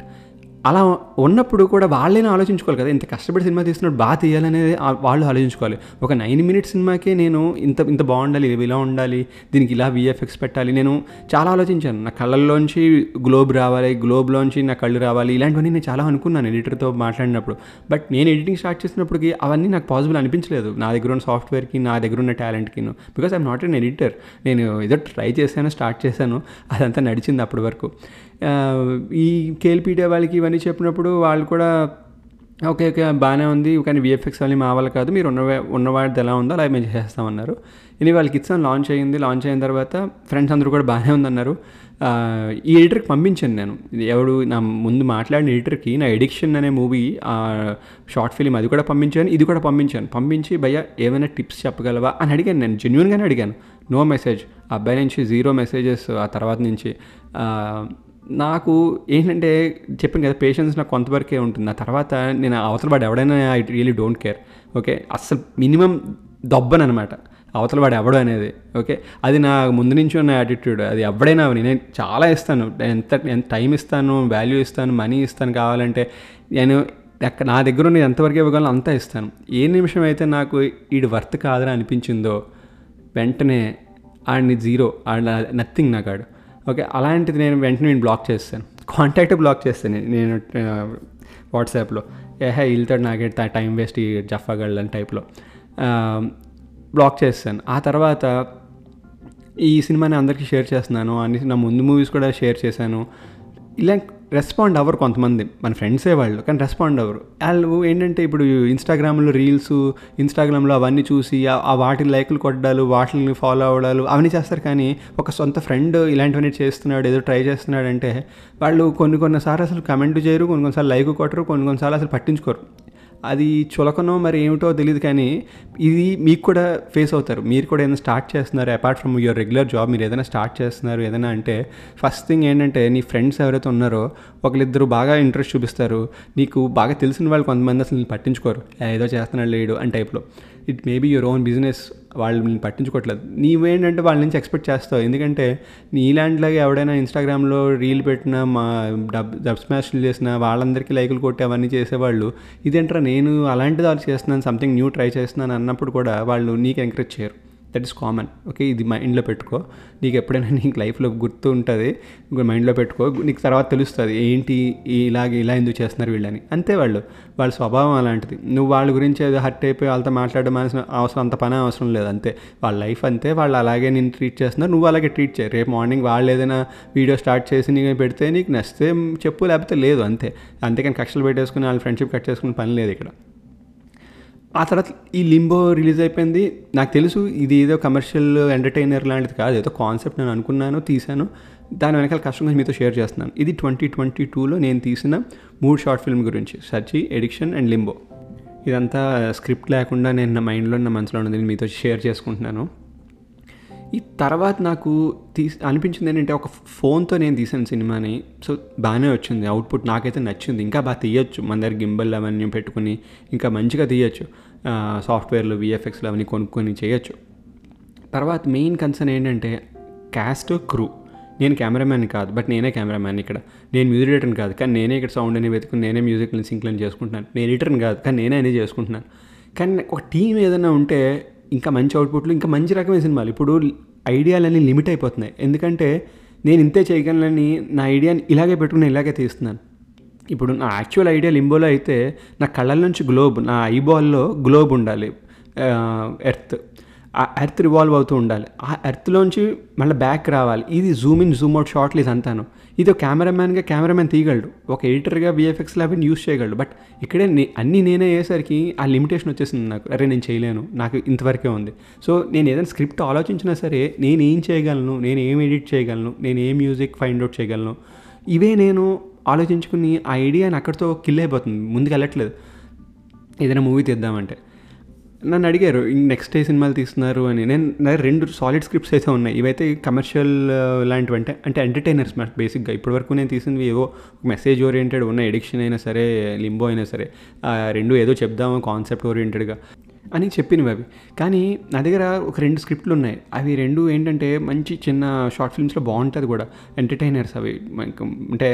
అలా ఉన్నప్పుడు కూడా వాళ్ళైనా ఆలోచించుకోవాలి కదా ఇంత కష్టపడి సినిమా తీస్తున్నప్పుడు బాగా తీయాలనేది వాళ్ళు ఆలోచించుకోవాలి. ఒక నైన్ మినిట్స్ సినిమాకే నేను ఇంత ఇంత బాగుండాలి ఇది ఇలా ఉండాలి దీనికి ఇలా విఎఫ్ఎక్స్ పెట్టాలి నేను చాలా ఆలోచించాను. నా కళ్ళల్లోంచి గ్లోబ్ రావాలి గ్లోబ్లోంచి నా కళ్ళు రావాలి ఇలాంటివన్నీ నేను చాలా అనుకున్నాను ఎడిటర్తో మాట్లాడినప్పుడు. బట్ నేను ఎడిటింగ్ స్టార్ట్ చేసినప్పటికి అవన్నీ నాకు పాసిబుల్ అనిపించలేదు. నా దగ్గర ఉన్న సాఫ్ట్వేర్కి నా దగ్గర ఉన్న టాలెంట్కి because I'm not an editor. నేను ఏదో ట్రై చేశాను స్టార్ట్ చేశాను అదంతా నడిచింది అప్పటి వరకు. ఈ కేఎల్పీడియా వాళ్ళకి ఇవన్నీ చెప్పినప్పుడు వాళ్ళు కూడా ఓకే ఓకే బాగానే ఉంది కానీ విఎఫ్ఎక్స్ వాళ్ళని మా వాళ్ళు కాదు మీరు ఉన్న ఉన్నవాడిది ఎలా ఉందో అలా మేము చేస్తామన్నారు ఇది వాళ్ళకి ఇచ్చాను లాంచ్ అయ్యింది లాంచ్ అయిన తర్వాత ఫ్రెండ్స్ అందరూ కూడా బాగానే ఉందన్నారు. ఈ ఎడిటర్కి పంపించాను నేను. ఎవడు నా ముందు మాట్లాడిన ఎడిటర్కి నా ఎడిక్షన్ అనే మూవీ షార్ట్ ఫిలిం అది కూడా పంపించాను ఇది కూడా పంపించాను. పంపించి భయ్య ఏమైనా టిప్స్ చెప్పగలవా? అని అడిగాను నేను జెన్యున్గానే అడిగాను. నో మెసేజ్ అబ్బాయి నుంచి జీరో మెసేజెస్ ఆ తర్వాత నుంచి. నాకు ఏంటంటే చెప్పాను కదా పేషెన్స్ నాకు కొంతవరకే ఉంటుంది. ఆ తర్వాత నేను అవతల వాడు ఎవడైనా I really don't care. Okay? అస్సలు మినిమం దొబ్బనమాట అవతల వాడు ఎవడు అనేది. ఓకే? అది నా ముందు నుంచి ఉన్న యాటిట్యూడ్ అది ఎవడైనా నేను చాలా ఇస్తాను. ఎంత ఎంత టైం ఇస్తాను వాల్యూ ఇస్తాను మనీ ఇస్తాను కావాలంటే నేను ఎక్క నా దగ్గర ఉన్న ఎంతవరకు ఇవ్వగలను అంతా ఇస్తాను. ఏ నిమిషం అయితే నాకు ఈడు వర్త్ కాదని అనిపించిందో వెంటనే ఆడిని జీరో ఆడ నథింగ్ నాకాడు ఓకే అలాంటిది నేను వెంటనే నేను బ్లాక్ చేస్తాను. కాంటాక్ట్ బ్లాక్ చేస్తాను నేను వాట్సాప్లో. ఏహే వీళ్ళతో నాకే టైం వేస్ట్ ఈ జఫాగళ్ళు అని టైప్లో. బ్లాక్ చేస్తాను. ఆ తర్వాత ఈ సినిమాని అందరికీ షేర్ చేస్తున్నాను. అన్ని నా ముందు మూవీస్ కూడా షేర్ చేశాను. ఇలా రెస్పాండ్ అవ్వరు కొంతమంది. మన ఫ్రెండ్సే వాళ్ళు కానీ రెస్పాండ్ అవ్వరు. వాళ్ళు ఏంటంటే ఇప్పుడు ఇన్స్టాగ్రామ్లో రీల్స్ ఇన్స్టాగ్రామ్లో అవన్నీ చూసి ఆ- వాటి లైకులు కొట్టాలు వాటిని ఫాలో అవ్వడాలు అవన్నీ చేస్తారు కానీ ఒక సొంత ఫ్రెండ్ ఇలాంటివన్నీ చేస్తున్నాడు ఏదో ట్రై చేస్తున్నాడు అంటే వాళ్ళు కొన్ని కొన్నిసార్లు అసలు కమెంట్ చేయరు కొన్ని కొన్నిసార్లు లైక్ కొట్టరు కొన్ని కొన్నిసార్లు అసలు పట్టించుకోరు. అది చులకనో మరి ఏమిటో తెలియదు కానీ ఇది మీకు కూడా ఫేస్ అవుతారు. మీరు కూడా ఏదైనా స్టార్ట్ చేస్తున్నారు apart from your regular job మీరు ఏదైనా స్టార్ట్ చేస్తున్నారు ఏదైనా అంటే ఫస్ట్ థింగ్ ఏంటంటే నీ ఫ్రెండ్స్ ఎవరైతే ఉన్నారో ఒకరిద్దరు బాగా ఇంట్రెస్ట్ చూపిస్తారు. నీకు బాగా తెలిసిన వాళ్ళు కొంతమంది అసలు పట్టించుకోరు. ఏదో చేస్తున్నాడు లేడు అని టైప్లో it may be your own business వాళ్ళు నేను పట్టించుకోవట్లేదు. నీవేంటంటే వాళ్ళ నుంచి ఎక్స్పెక్ట్ చేస్తావు. ఎందుకంటే నీలాంటిలాగా ఎవడైనా ఇన్స్టాగ్రామ్లో రీల్ పెట్టినా మా డబ్ డబ్ స్మాష్లు చేసిన వాళ్ళందరికీ లైకులు కొట్టి అవన్నీ చేసేవాళ్ళు. ఇదేంట్రా నేను అలాంటిది వాళ్ళు చేస్తున్నాను సంథింగ్ న్యూ ట్రై చేస్తున్నాను అన్నప్పుడు కూడా వాళ్ళు నీకు ఎంకరేజ్ చేయరు. దట్ ఈస్ కామన్ ఓకే ఇది మైండ్లో పెట్టుకో. నీకు ఎప్పుడైనా నీకు లైఫ్లో గుర్తు ఉంటుంది మైండ్లో పెట్టుకో. నీకు తర్వాత తెలుస్తుంది ఏంటి ఇలాగ ఇలా ఎందుకు చేస్తున్నారు వీళ్ళని. అంతే వాళ్ళు. వాళ్ళ స్వభావం అలాంటిది. నువ్వు వాళ్ళ గురించి ఏదో హర్ట్ అయిపోయి వాళ్ళతో మాట్లాడడం అవసరం అంత పని అవసరం లేదు అంతే. వాళ్ళ లైఫ్ అంతే. వాళ్ళు అలాగే నేను ట్రీట్ చేస్తున్నారు. నువ్వు అలాగే ట్రీట్ చేయి. రేపు మార్నింగ్ వాళ్ళు ఏదైనా వీడియో స్టార్ట్ చేసి నీకు పెడితే నీకు నచ్చితే చెప్పు లేకపోతే లేదు అంతే. అంతేకాని కక్షలు పెట్టేసుకుని వాళ్ళ ఫ్రెండ్షిప్ కట్ చేసుకుని పని లేదు ఇక్కడ. ఆ తర్వాత ఈ లింబో రిలీజ్ అయిపోయింది. నాకు తెలుసు ఇది ఏదో కమర్షియల్ ఎంటర్టైనర్ లాంటిది కాదు ఏదో కాన్సెప్ట్ నేను అనుకున్నాను తీశాను. దాని వెనకాల కష్టంగా మీతో షేర్ చేస్తున్నాను. ఇది ట్వంటీ ట్వంటీ టూలో నేను తీసిన మూడు షార్ట్ ఫిల్మ్ గురించి సచి ఎడిక్షన్ అండ్ లింబో. ఇదంతా స్క్రిప్ట్ లేకుండా నేను నా మైండ్లో నా మనసులో ఉన్నది మీతో షేర్ చేసుకుంటున్నాను. ఈ తర్వాత నాకు తీ అనిపించింది ఏంటంటే ఒక ఫోన్తో నేను తీసాను సినిమాని. సో బాగానే వచ్చింది. అవుట్పుట్ నాకైతే నచ్చింది. ఇంకా బాగా తీయొచ్చు. మన దగ్గర గింబల్ అవన్నీ పెట్టుకుని ఇంకా మంచిగా తీయొచ్చు. సాఫ్ట్వేర్లు విఎఫ్ఎక్స్లు అవన్నీ కొనుక్కొని చేయొచ్చు. తర్వాత మెయిన్ కన్సర్న్ ఏంటంటే క్యాస్ట్ క్రూ. నేను కెమెరామ్యాన్ కాదు. బట్ నేనే కెమెరామ్యాన్ ఇక్కడ. నేను మ్యూజిక్ రిటర్న్ కాదు. కానీ నేనే ఇక్కడ సౌండ్ అని వెతుకుని నేనే మ్యూజిక్ని సింక్లను చేసుకుంటున్నాను. నేను ఎడిటర్ని కాదు. కానీ నేనే అన్నీ చేసుకుంటున్నాను. కానీ ఒక టీం ఏదైనా ఉంటే ఇంకా మంచి అవుట్పుట్లు ఇంకా మంచి రకమైన సినిమాలు. ఇప్పుడు ఐడియాలన్నీ లిమిట్ అయిపోతున్నాయి. ఎందుకంటే నేను ఇంతే చేయగలనని నా ఐడియాని ఇలాగే పెట్టుకుని ఇలాగే తీస్తున్నాను. ఇప్పుడు నా యాక్చువల్ ఐడియా లింబోలో అయితే నా కళ్ళ నుంచి గ్లోబ్ నా ఐబాల్లో గ్లోబ్ ఉండాలి. ఎర్త్ ఆ ఎర్త్ రివాల్వ్ అవుతూ ఉండాలి. ఆ ఎర్త్లోంచి మళ్ళీ బ్యాక్ రావాలి. ఇది జూమ్ ఇన్ జూమ్ అవుట్ షార్ట్లు ఇది అంతాను. ఇది ఒక కెమెరామ్యాన్గా కెమెరామ్యాన్ తీయగలడు. ఒక ఎడిటర్గా విఎఫ్ఎక్స్ ల్యాబ్ని యూస్ చేయగలడు. బట్ ఇక్కడే నే- అన్నీ నేనే అయ్యేసరికి ఆ లిమిటేషన్ వచ్చేసింది నాకు. అరే నేను చేయలేను. నాకు ఇంతవరకే ఉంది. సో నేను ఏదైనా స్క్రిప్ట్ ఆలోచించినా సరే నేను ఏం చేయగలను? నేను ఏం ఎడిట్ చేయగలను? నేను ఏ మ్యూజిక్ ఫైండ్ అవుట్ చేయగలను? ఇవే నేను ఆలోచించుకుని ఆ ఐడియాని అక్కడితో కిల్ అయిపోతుంది. ముందుకు వెళ్ళట్లేదు ఏదైనా మూవీ తీద్దామంటే. నన్ను అడిగారు నెక్స్ట్ ఏ సినిమాలు తీస్తున్నారు? అని. నేను నా రెండు సాలిడ్ స్క్రిప్ట్స్ అయితే ఉన్నాయి. ఇవైతే కమర్షియల్ uh, లాంటివి అంటే అంటే ఎంటర్టైనర్స్ మాట బేసిక్గా ఇప్పటివరకు నేను తీసినవి ఏవో మెసేజ్ ఓరియంటెడ్ ఉన్న ఎడిక్షన్ అయినా సరే లింబో అయినా సరే రెండు ఏదో చెప్దాము కాన్సెప్ట్ ఓరియంటెడ్గా అని చెప్పినవి అవి. కానీ నా దగ్గర ఒక రెండు స్క్రిప్ట్లు ఉన్నాయి. అవి రెండు ఏంటంటే మంచి చిన్న షార్ట్ ఫిల్మ్స్లో బాగుంటుంది కూడా. ఎంటర్టైనర్స్ అవి. అంటే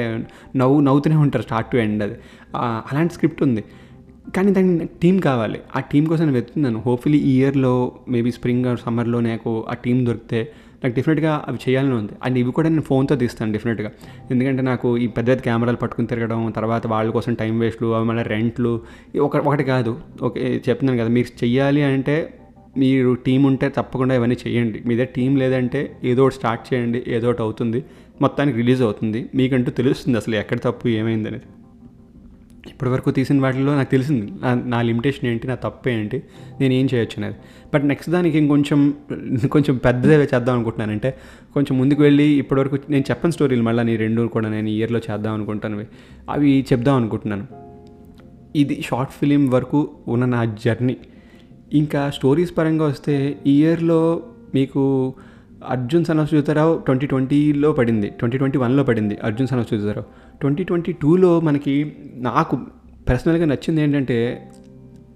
నవ్వు నవ్వుతూనే ఉంటారు స్టార్ట్ టు ఎండ్ అది. అలాంటి స్క్రిప్ట్ ఉంది. కానీ దానికి టీం కావాలి. ఆ టీం కోసం నేను వెతుకుతున్నాను. హోప్ఫుల్లీ ఈ ఇయర్లో మేబీ స్ప్రింగ్ సమ్మర్లో నాకు ఆ టీం దొరికితే నాకు డెఫినెట్గా అవి చేయాలని ఉంది. అండ్ ఇవి కూడా నేను ఫోన్తో తీస్తాను డెఫినెట్గా ఎందుకంటే నాకు ఈ పెద్ద పెద్ద కెమెరాలు పట్టుకుని తిరగడం తర్వాత వాళ్ళ కోసం టైం వేస్ట్లు అవి మళ్ళీ రెంట్లు ఒక ఒకటి కాదు. ఓకే చెప్తున్నాను కదా మీరు చెయ్యాలి అంటే మీరు టీం ఉంటే తప్పకుండా ఇవన్నీ చేయండి మీ దగ్గర టీం లేదంటే ఏదో ఒకటి స్టార్ట్ చేయండి ఏదో ఒకటి అవుతుంది. మొత్తానికి రిలీజ్ అవుతుంది. మీకంటూ తెలుస్తుంది అసలు ఎక్కడ తప్పు ఏమైంది అనేది. ఇప్పటివరకు తీసిన వాటిలో నాకు తెలిసింది నా నా లిమిటేషన్ ఏంటి నా తప్పు ఏంటి నేను ఏం చేయొచ్చు అనేది. బట్ నెక్స్ట్ దానికి ఇంకొంచెం కొంచెం పెద్దదే చేద్దాం అనుకుంటున్నాను అంటే కొంచెం ముందుకు వెళ్ళి ఇప్పటివరకు నేను చెప్పని స్టోరీలు మళ్ళీ నీ రెండు కూడా నేను ఈ ఇయర్లో చేద్దాం అనుకుంటాను అవి చెప్దాం అనుకుంటున్నాను. ఇది షార్ట్ ఫిలిం వరకు ఉన్న నా జర్నీ ఇంకా స్టోరీస్ పరంగా వస్తే ఈ ఇయర్లో మీకు అర్జున్ సన్ ఆఫ్ ట్వంటీ ట్వంటీలో పడింది ట్వంటీ ట్వంటీ వన్లో పడింది Arjun son of twenty twenty టూలో మనకి నాకు పర్సనల్గా నచ్చింది ఏంటంటే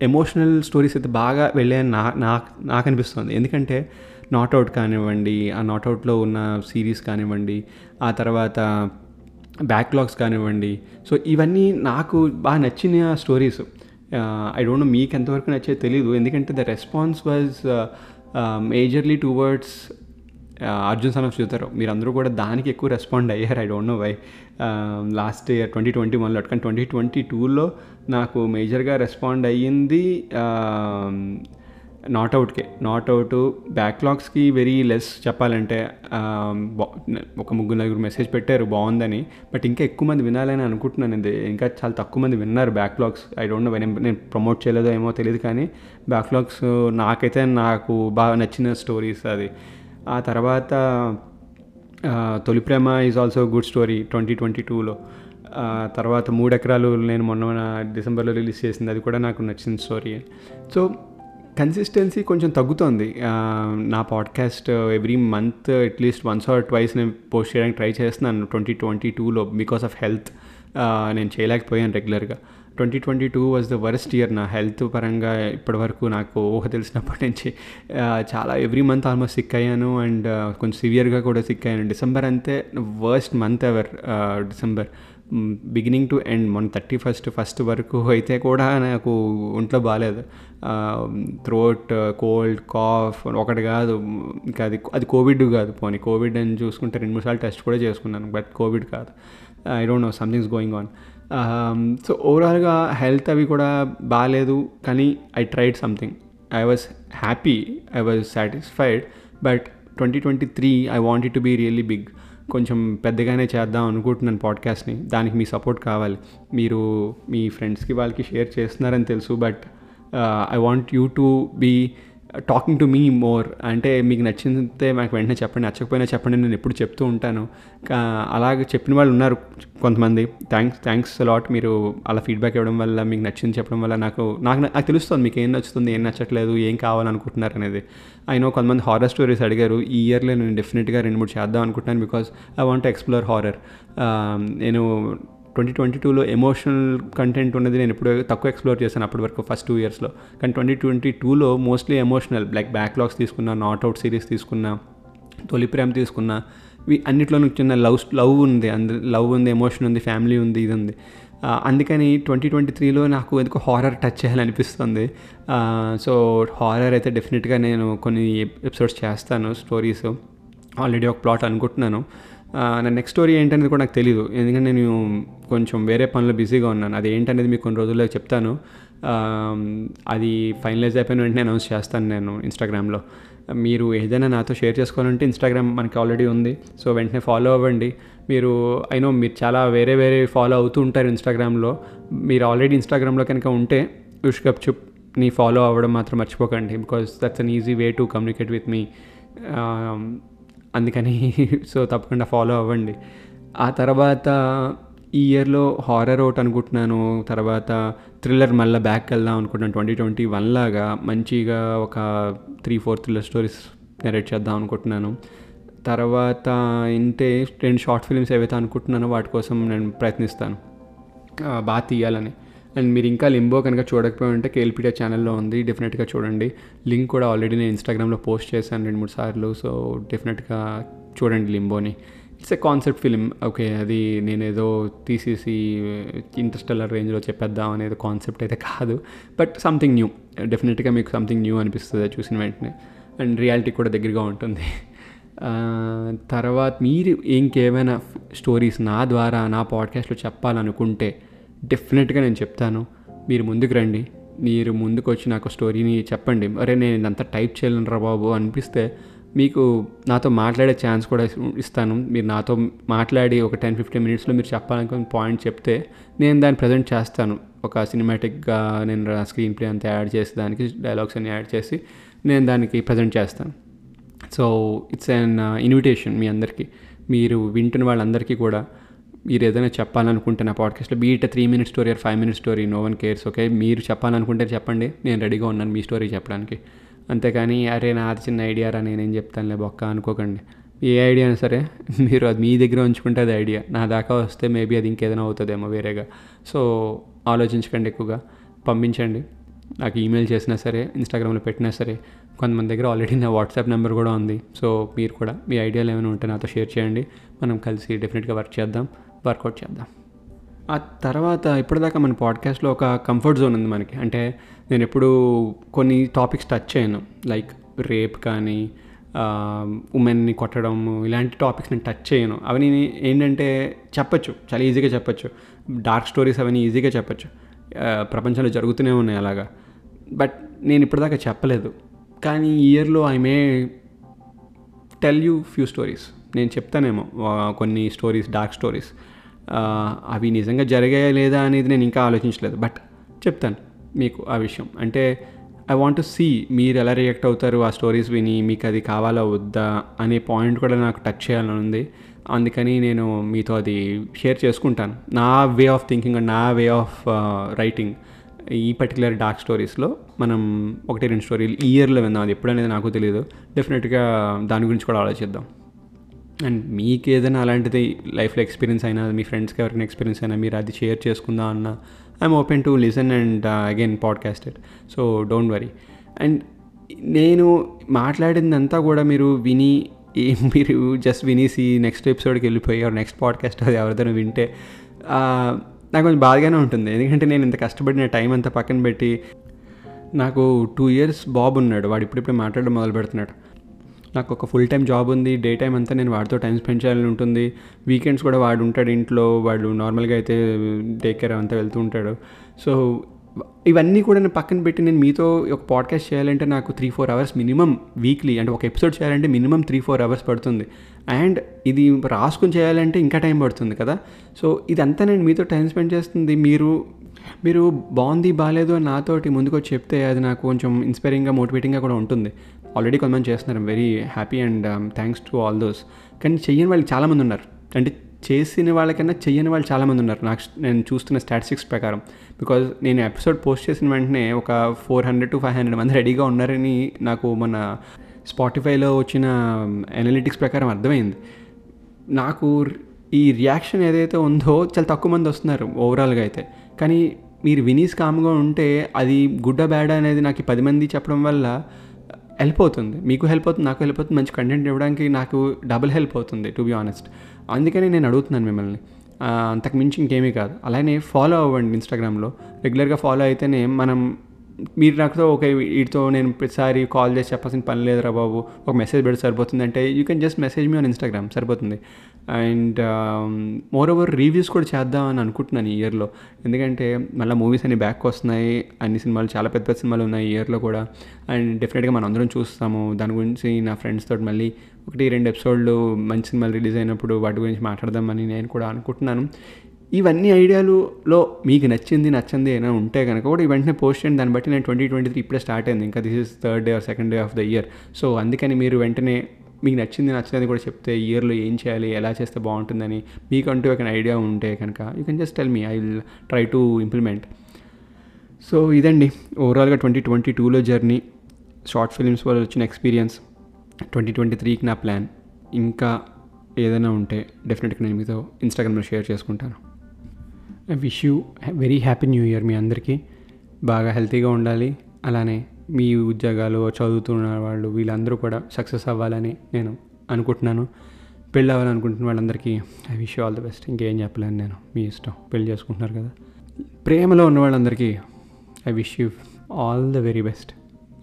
ఎమోషనల్ స్టోరీస్ అయితే బాగా వెళ్ళాయని నా నాకు నాకు అనిపిస్తుంది ఎందుకంటే నాట్అవుట్ కానివ్వండి ఆ నాట్అవుట్లో ఉన్న సిరీస్ కానివ్వండి ఆ తర్వాత బ్యాక్లాగ్స్ కానివ్వండి. సో ఇవన్నీ నాకు బాగా నచ్చిన స్టోరీస్ ఐ డోంట్ నో మీకు ఎంతవరకు నచ్చేది తెలియదు ఎందుకంటే the response was majorly towards Arjun son of మీరు మీరందరూ కూడా దానికి ఎక్కువ రెస్పాండ్ అయ్యారు. I don't know why last year twenty twenty వన్లో కానీ ట్వంటీ ట్వంటీ టూలో నాకు మేజర్గా రెస్పాండ్ అయ్యింది నాట్ అవుట్కే నాట్ అవుట్ బ్యాక్లాగ్స్కి వెరీ లెస్ చెప్పాలంటే ఒక ముగ్గురు నలుగురు మెసేజ్ పెట్టారు. బాగుందని. బట్ ఇంకా ఎక్కువ మంది వినాలని అనుకుంటున్నాను. ఇది ఇంకా చాలా తక్కువ మంది విన్నారు బ్యాక్లాగ్స్ ఐ డోంట్ నో నేను ప్రమోట్ చేయలేదో ఏమో తెలియదు కానీ బ్యాక్లాగ్స్ నాకైతే నాకు బాగా నచ్చిన స్టోరీస్ అది. ఆ తర్వాత Tholi Prema is also good story twenty twenty టూలో తర్వాత మూడు ఎకరాలు నేను మొన్న డిసెంబర్లో రిలీజ్ చేసింది అది కూడా నాకు నచ్చిన స్టోరీ. సో కన్సిస్టెన్సీ కొంచెం తగ్గుతోంది. నా podcast every month at least once or twice నేను పోస్ట్ చేయడానికి ట్రై చేస్తున్నాను ట్వంటీ ట్వంటీ టూలో బికాస్ ఆఫ్ హెల్త్ నేను చేయలేకపోయాను రెగ్యులర్గా twenty twenty two was the worst year నా హెల్త్ పరంగా ఇప్పటివరకు నాకు ఊహ తెలిసినప్పటి నుంచి చాలా ఎవ్రీ మంత్ ఆల్మోస్ట్ సిక్ అయ్యాను అండ్ కొంచెం సివియర్గా కూడా సిక్ అయ్యాను. డిసెంబర్ అంతే worst month ever December beginning to end మొన్న థర్టీ ఫస్ట్ ఫస్ట్ వరకు అయితే కూడా నాకు ఒంట్లో బాగాలేదు థ్రోట్ కోల్డ్ కాఫ్ ఒకటి కాదు ఇంకా అది అది కోవిడ్ కాదు పోనీ. కోవిడ్ అని చూసుకుంటే రెండు మూడు సార్లు టెస్ట్ కూడా చేసుకున్నాను బట్ కోవిడ్ కాదు. I don't know something's going on so ఓవరాల్గా హెల్త్ అవి కూడా బాగాలేదు కానీ I tried something I was happy I was satisfied but twenty twenty three I want to be really big కొంచెం పెద్దగానే చేద్దాం అనుకుంటున్నాను పాడ్కాస్ట్ని దానికి మీ సపోర్ట్ కావాలి. మీరు మీ ఫ్రెండ్స్కి వాళ్ళకి షేర్ చేస్తున్నారని తెలుసు but I want you to be talking to me more అంటే మీకు నచ్చితే నాకు వెంటనే చెప్పండి నచ్చకపోయినా చెప్పండి నేను ఎప్పుడు చెప్తూ ఉంటాను. అలాగే చెప్పిన వాళ్ళు ఉన్నారు కొంతమంది. థ్యాంక్స్ థ్యాంక్స్ లాట్ మీరు అలా ఫీడ్బ్యాక్ ఇవ్వడం వల్ల మీకు నచ్చింది చెప్పడం వల్ల నాకు నాకు నాకు తెలుస్తుంది మీకు ఏం నచ్చుతుంది ఏం నచ్చట్లేదు ఏం కావాలనుకుంటున్నారు అనేది. అయినా కొంతమంది హారర్ స్టోరీస్ అడిగారు. ఈ ఇయర్లో నేను డెఫినెట్గా రెండు మూడు చేద్దాం అనుకుంటున్నాను because I want explore horror నేను ట్వంటీ ట్వంటీ టూలో ఎమోషనల్ కంటెంట్ ఉన్నది నేను ఇప్పుడు తక్కువ ఎక్స్ప్లోర్ చేశాను అప్పటి వరకు ఫస్ట్ టూ ఇయర్స్లో. కానీ ట్వంటీ ట్వంటీ టూలో మోస్ట్లీ ఎమోషనల్ లైక్ బ్యాక్లాగ్స్ తీసుకున్నా నాట్ అవుట్ సిరీస్ తీసుకున్నా తొలి ప్రేమ తీసుకున్నా ఇవి అన్నిట్లోనూ చిన్న లవ్ లవ్ ఉంది అందు లవ్ ఉంది ఎమోషన్ ఉంది ఫ్యామిలీ ఉంది ఇది ఉంది. అందుకని ట్వంటీ ట్వంటీ త్రీలో నాకు ఎందుకు హారర్ టచ్ చేయాలనిపిస్తుంది. సో హారర్ అయితే డెఫినెట్గా నేను కొన్ని ఎపిసోడ్స్ చేస్తాను స్టోరీస్. ఆల్రెడీ ఒక ప్లాట్ అనుకుంటున్నాను. నా నెక్స్ట్ స్టోరీ ఏంటనేది కూడా నాకు తెలియదు ఎందుకంటే నేను కొంచెం వేరే పనులు బిజీగా ఉన్నాను. అది ఏంటనేది మీకు కొన్ని రోజుల్లో చెప్తాను. అది ఫైనలైజ్ అయిపోయిన వెంటనే అనౌన్స్ చేస్తాను నేను ఇన్స్టాగ్రామ్లో మీరు ఏదైనా నాతో షేర్ చేసుకోవాలంటే ఇన్స్టాగ్రామ్ మనకి ఆల్రెడీ ఉంది. సో వెంటనే ఫాలో అవ్వండి. మీరు అయినో మీరు చాలా వేరే వేరే ఫాలో అవుతూ ఉంటారు ఇన్స్టాగ్రామ్లో మీరు ఆల్రెడీ ఇన్స్టాగ్రామ్లో కనుక ఉంటే యుష్కప్ చుప్ని ఫాలో అవ్వడం మాత్రం మర్చిపోకండి. Because that's an easy way to communicate with me అందుకని సో తప్పకుండా ఫాలో అవ్వండి. ఆ తర్వాత ఈ ఇయర్లో హారర్ ఒకటి అనుకుంటున్నాను. తర్వాత థ్రిల్లర్ మళ్ళీ బ్యాక్ వెళ్దాం అనుకుంటున్నాను. ట్వంటీ ట్వంటీ వన్ లాగా మంచిగా ఒక three four thriller stories narrate చేద్దాం అనుకుంటున్నాను. తర్వాత ఇంతే రెండు షార్ట్ ఫిల్మ్స్ ఏవైతే అనుకుంటున్నానో వాటి కోసం నేను ప్రయత్నిస్తాను. బాగా తీయాలని. అండ్ మీరు ఇంకా లింబో కనుక చూడకపోయి ఉంటే కేఎల్పీడియా ఛానల్లో ఉంది. డెఫినెట్గా చూడండి. లింక్ కూడా ఆల్రెడీ నేను ఇన్స్టాగ్రామ్లో పోస్ట్ చేశాను రెండు మూడు సార్లు. సో డెఫినెట్గా చూడండి లింబోని. It's a concept film okay అది నేను ఏదో తీసేసి ఇంటర్స్టెల్లర్ రేంజ్లో చెప్పేద్దాం అనేది కాన్సెప్ట్ అయితే కాదు. బట్ సంథింగ్ న్యూ డెఫినెట్గా మీకు సంథింగ్ న్యూ అనిపిస్తుంది చూసిన వెంటనే. అండ్ రియాలిటీ కూడా దగ్గరగా ఉంటుంది. తర్వాత మీరు ఇంకేమైనా స్టోరీస్ నా ద్వారా నా పాడ్కాస్ట్లో చెప్పాలనుకుంటే డెఫినెట్గా నేను చెప్తాను. మీరు ముందుకు రండి. మీరు ముందుకు వచ్చి నాకు స్టోరీని చెప్పండి. అరే నేను ఇదంతా టైప్ చేయలేను రా బాబు అనిపిస్తే మీకు నాతో మాట్లాడే ఛాన్స్ కూడా ఇస్తాను. మీరు నాతో మాట్లాడి ఒక టెన్ ఫిఫ్టీన్ మినిట్స్లో మీరు చెప్పాలనుకున్న పాయింట్ చెప్తే నేను దాన్ని ప్రజెంట్ చేస్తాను. ఒక సినిమాటిక్గా నేను స్క్రీన్ ప్లే అంతా యాడ్ చేసి దానికి డైలాగ్స్ అన్ని యాడ్ చేసి నేను దానికి ప్రజెంట్ చేస్తాను. So it's an uh, invitation మీ అందరికీ. మీరు వింటున్న వాళ్ళందరికీ కూడా మీరు ఏదైనా చెప్పాలనుకుంటే నా పాడ్కాస్ట్లో be it three minutes story or five minutes story no one cares okay మీరు చెప్పాలనుకుంటే చెప్పండి నేను రెడీగా ఉన్నాను మీ స్టోరీ చెప్పడానికి. అంతేకాని అరే నాది చిన్న ఐడియా రా నేనేం చెప్తానులే బొక్క అనుకోకండి. ఏ ఐడియా అయినా సరే మీరు అది మీ దగ్గర ఉంచుకుంటే అది ఐడియా నా దాకా వస్తే మేబీ అది ఇంకేదైనా అవుతుందేమో వేరేగా. సో ఆలోచించకండి ఎక్కువగా పంపించండి. నాకు ఈమెయిల్ చేసినా సరే ఇన్స్టాగ్రామ్లో పెట్టినా సరే కొంతమంది దగ్గర ఆల్రెడీ నా వాట్సాప్ నెంబర్ కూడా ఉంది. సో మీరు కూడా మీ ఐడియాలు ఏమైనా ఉంటే నాతో షేర్ చేయండి. మనం కలిసి డెఫినెట్గా వర్క్ చేద్దాం. వర్కౌట్ చేద్దాం. ఆ తర్వాత ఇప్పటిదాకా మన పాడ్కాస్ట్లో ఒక కంఫర్ట్ జోన్ ఉంది మనకి. అంటే నేను ఎప్పుడు కొన్ని టాపిక్స్ టచ్ చేయను. లైక్ రేప్ కానీ ఉమెన్ని కొట్టడం ఇలాంటి టాపిక్స్ నేను టచ్ చేయను. అవన్నీ ఏంటంటే చెప్పచ్చు. చాలా ఈజీగా చెప్పచ్చు. డార్క్ స్టోరీస్ అవన్నీ ఈజీగా చెప్పచ్చు. ప్రపంచంలో జరుగుతూనే ఉన్నాయి అలాగా. బట్ నేను ఇప్పటిదాకా చెప్పలేదు. కానీ ఈ ఇయర్లో I may tell you few stories. నేను చెప్తానేమో కొన్ని స్టోరీస్ డార్క్ స్టోరీస్. అవి నిజంగా జరిగాయా లేదా అనేది నేను ఇంకా ఆలోచించలేదు. బట్ చెప్తాను మీకు ఆ విషయం. అంటే ఐ వాంట్ టు సీ మీరు ఎలా రియాక్ట్ అవుతారు ఆ స్టోరీస్ విని మీకు అది కావాలా వద్దా అనే పాయింట్ కూడా నాకు టచ్ చేయాలని ఉంది. అందుకని నేను మీతో అది షేర్ చేసుకుంటాను. నా వే ఆఫ్ థింకింగ్ అండ్ నా వే ఆఫ్ రైటింగ్ ఈ పర్టికులర్ డార్క్ స్టోరీస్లో మనం ఒకటి రెండు స్టోరీలు ఈ ఇయర్లో విందాం. అది ఎప్పుడనేది నాకు తెలియదు డెఫినెట్గా దాని గురించి కూడా ఆలోచిద్దాం. అండ్ మీకు ఏదైనా అలాంటిది లైఫ్లో ఎక్స్పీరియన్స్ అయినా మీ ఫ్రెండ్స్కి ఎవరికైనా ఎక్స్పీరియన్స్ అయినా మీరు అది షేర్ చేసుకుందాం అన్న I'm open to listen and again podcast so don't worry. And నేను మాట్లాడిందంతా కూడా మీరు విని మీరు జస్ట్ వినేసి నెక్స్ట్ ఎపిసోడ్కి వెళ్ళిపోయి నెక్స్ట్ పాడ్కాస్ట్ అది ఎవరిదైనా వింటే నాకు కొంచెం బాధగానే ఉంటుంది. ఎందుకంటే నేను ఇంత కష్టపడిన టైం అంతా పక్కన పెట్టి నాకు టూ ఇయర్స్ బాబు ఉన్నాడు. వాడు ఇప్పుడిప్పుడే మాట్లాడడం మొదలు పెడుతున్నాడు నాకు ఒక ఫుల్ టైం జాబ్ ఉంది. డే టైం అంతా నేను వాడితో టైం స్పెండ్ చేయాలని ఉంటుంది. వీకెండ్స్ కూడా వాడు ఉంటాడు ఇంట్లో. వాడు నార్మల్గా అయితే డే కేర్ అంతా వెళ్తూ ఉంటాడు. సో ఇవన్నీ కూడా నేను పక్కన పెట్టి నేను మీతో ఒక పాడ్కాస్ట్ చేయాలంటే నాకు three four hours minimum weekly అంటే ఒక ఎపిసోడ్ చేయాలంటే మినిమం త్రీ ఫోర్ అవర్స్ పడుతుంది. అండ్ ఇది రాసుకుని చేయాలంటే ఇంకా టైం పడుతుంది కదా. సో ఇదంతా నేను మీతో టైం స్పెండ్ చేస్తుంది. మీరు మీరు బాగుంది బాగాలేదు అని నాతోటి ముందుకు వచ్చి చెప్తే అది నాకు కొంచెం ఇన్స్పైరింగ్గా మోటివేటింగ్గా కూడా ఉంటుంది. ఆల్రెడీ కొంతమంది చేస్తున్నారు. Very happy and thanks to all those కానీ చెయ్యని వాళ్ళు చాలామంది ఉన్నారు. అంటే చేసిన వాళ్ళకన్నా చెయ్యని వాళ్ళు చాలామంది ఉన్నారు. నాకు నేను చూస్తున్న స్టాటిస్టిక్స్ ప్రకారం. బికాజ్ నేను ఎపిసోడ్ పోస్ట్ చేసిన వెంటనే ఒక four hundred to five hundred మంది రెడీగా ఉన్నారని నాకు మన స్పాటిఫైలో వచ్చిన um, ఎనలిటిక్స్ ప్రకారం అర్థమైంది. నాకు ఈ రియాక్షన్ ఏదైతే ఉందో చాలా తక్కువ మంది వస్తున్నారు ఓవరాల్గా అయితే. కానీ మీరు వినీస్ కామ్గా ఉంటే అది గుడ్డ బ్యాడ్ అనేది నాకు పది మంది చెప్పడం వల్ల హెల్ప్ అవుతుంది. మీకు హెల్ప్ అవుతుంది నాకు హెల్ప్ అవుతుంది మంచి కంటెంట్ ఇవ్వడానికి నాకు డబుల్ హెల్ప్ అవుతుంది టు బి ఆనెస్ట్ అందుకని నేను అడుగుతున్నాను మిమ్మల్ని. అంతకు మించి ఇంకేమీ కాదు. అలానే ఫాలో అవ్వండి ఇన్స్టాగ్రామ్లో రెగ్యులర్గా ఫాలో అయితేనే మనం మీరు నాకుతో ఒక వీటితో నేను ప్రతిసారి కాల్ చేసి చెప్పాల్సిన పని లేదురా బాబు. ఒక మెసేజ్ పెడితే సరిపోతుంది అంటే you can just message me on Instagram సరిపోతుంది. అండ్ మోర్ ఓవర్ రివ్యూస్ కూడా చేద్దాం అని అనుకుంటున్నాను ఈ ఇయర్లో ఎందుకంటే మళ్ళీ మూవీస్ అన్ని బ్యాక్ వస్తున్నాయి. అన్ని సినిమాలు చాలా పెద్ద పెద్ద సినిమాలు ఉన్నాయి ఈ ఇయర్లో కూడా. అండ్ డెఫినెట్గా మనం అందరం చూస్తాము. దాని గురించి నా ఫ్రెండ్స్ తోటి మళ్ళీ ఒకటి రెండు ఎపిసోడ్లు మంచి సినిమాలు రిలీజ్ అయినప్పుడు వాటి గురించి మాట్లాడదామని నేను కూడా అనుకుంటున్నాను. ఇవన్నీ ఐడియాలులో మీకు నచ్చింది నచ్చింది ఏమైనా ఉంటే కనుక కూడా ఈ వెంటనే పోస్ట్ చేయండి. దాన్ని బట్టి నేను ట్వంటీ ట్వంటీ త్రీ ఇప్పుడే స్టార్ట్ అయింది. ఇంకా this is third day or second day of the year so అందుకని మీరు వెంటనే మీకు నచ్చింది నచ్చినది కూడా చెప్తే ఇయర్లో ఏం చేయాలి ఎలా చేస్తే బాగుంటుందని మీకంటూ ఒక ఐడియా ఉంటే కనుక you can just tell me I will try to implement. So ఇదండి. ఓవరాల్గా ట్వంటీ ట్వంటీ టూలో జర్నీ షార్ట్ ఫిల్మ్స్ వల్ల వచ్చిన ఎక్స్పీరియన్స్ ట్వంటీ ట్వంటీ త్రీకి నా ప్లాన్. ఇంకా ఏదైనా ఉంటే డెఫినెట్గా నేను మీతో ఇన్స్టాగ్రామ్లో షేర్ చేసుకుంటాను. I wish you very happy new year మీ అందరికీ. బాగా హెల్తీగా ఉండాలి. అలానే మీ ఉద్యోగాలు చదువుతున్న వాళ్ళు వీళ్ళందరూ కూడా సక్సెస్ అవ్వాలని నేను అనుకుంటున్నాను. పెళ్ళి అవ్వాలనుకుంటున్న వాళ్ళందరికీ I wish all the best. ఇంకేం చెప్పలేను నేను. మీ ఇష్టం. పెళ్ళి చేసుకుంటున్నారు కదా. ప్రేమలో ఉన్న వాళ్ళందరికీ I wish you all the very best.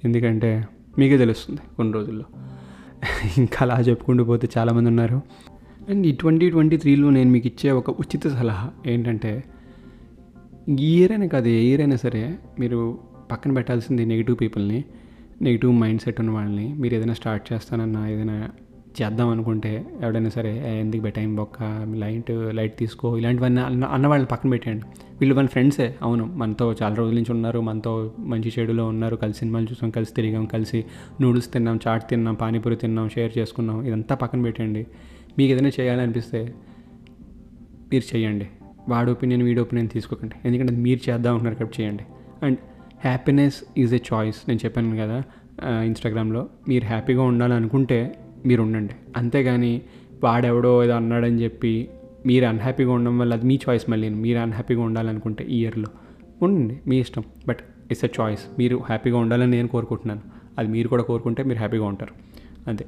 ఎందుకంటే మీకే తెలుస్తుంది కొన్ని రోజుల్లో. ఇంకా అలా చెప్పుకుంటూ పోతే చాలామంది ఉన్నారు. అండ్ ఈ ట్వంటీ ట్వంటీ త్రీలో నేను మీకు ఇచ్చే ఒక ఉచిత సలహా ఏంటంటే ఈ ఇయర్ అయినా కాదు ఏ ఇయర్ అయినా సరే మీరు పక్కన పెట్టాల్సింది నెగిటివ్ పీపుల్ని నెగిటివ్ మైండ్ సెట్ ఉన్న వాళ్ళని. మీరు ఏదైనా స్టార్ట్ చేస్తానన్నా ఏదైనా చేద్దాం అనుకుంటే ఎవడైనా సరే ఎందుకు బెటైం బొక్క లైట్ లైట్ తీసుకో ఇలాంటివన్నీ అన్న అన్న వాళ్ళని పక్కన పెట్టండి వీళ్ళు మన ఫ్రెండ్సే అవును. మనతో చాలా రోజుల నుంచి ఉన్నారు మనతో మంచి చెడులో ఉన్నారు కలిసి సినిమాలు చూసాం కలిసి తిరిగాం కలిసి నూడిల్స్ తిన్నాం చాట్ తిన్నాం పానీపూరి తిన్నాం షేర్ చేసుకున్నాం ఇదంతా పక్కన పెట్టండి మీకు ఏదైనా చేయాలనిపిస్తే మీరు చేయండి. వాడి ఒపీనియన్ వీడి ఒపీనియన్ తీసుకోకండి. ఎందుకంటే మీరు చేద్దాం అంటున్నారు కాబట్టి చేయండి. And happiness is a choice నేను చెప్పాను కదా ఇన్స్టాగ్రామ్లో మీరు హ్యాపీగా ఉండాలనుకుంటే మీరు ఉండండి. అంతేగాని వాడెవడో ఏదో అన్నాడని చెప్పి మీరు అన్హ్యాపీగా ఉండడం వల్ల అది మీ చాయిస్ మళ్ళీ. మీరు అన్హ్యాపీగా ఉండాలనుకుంటే ఈ ఇయర్లో ఉండండి మీ ఇష్టం. బట్ ఇట్స్ ఎ చాయిస్ మీరు హ్యాపీగా ఉండాలని నేను కోరుకుంటున్నాను. అది మీరు కూడా కోరుకుంటే మీరు హ్యాపీగా ఉంటారు. అంతే.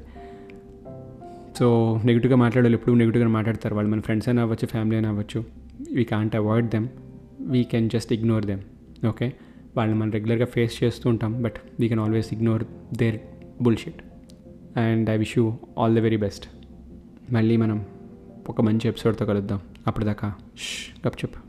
సో నెగిటివ్గా మాట్లాడాలి ఎప్పుడు నెగిటివ్గా మాట్లాడతారు. వాళ్ళు మన ఫ్రెండ్స్ అయినా అవ్వచ్చు ఫ్యామిలీ అయినా అవ్వచ్చు. We can't avoid them we can just ignore them okay వాళ్ళని మనం రెగ్యులర్గా ఫేస్ చేస్తూ ఉంటాం but we can always ignore their bullshit and I wish you all the very best మళ్ళీ మనం ఒక మంచి ఎపిసోడ్తో కలుద్దాం. అప్పటిదాకా గప్ చెప్పు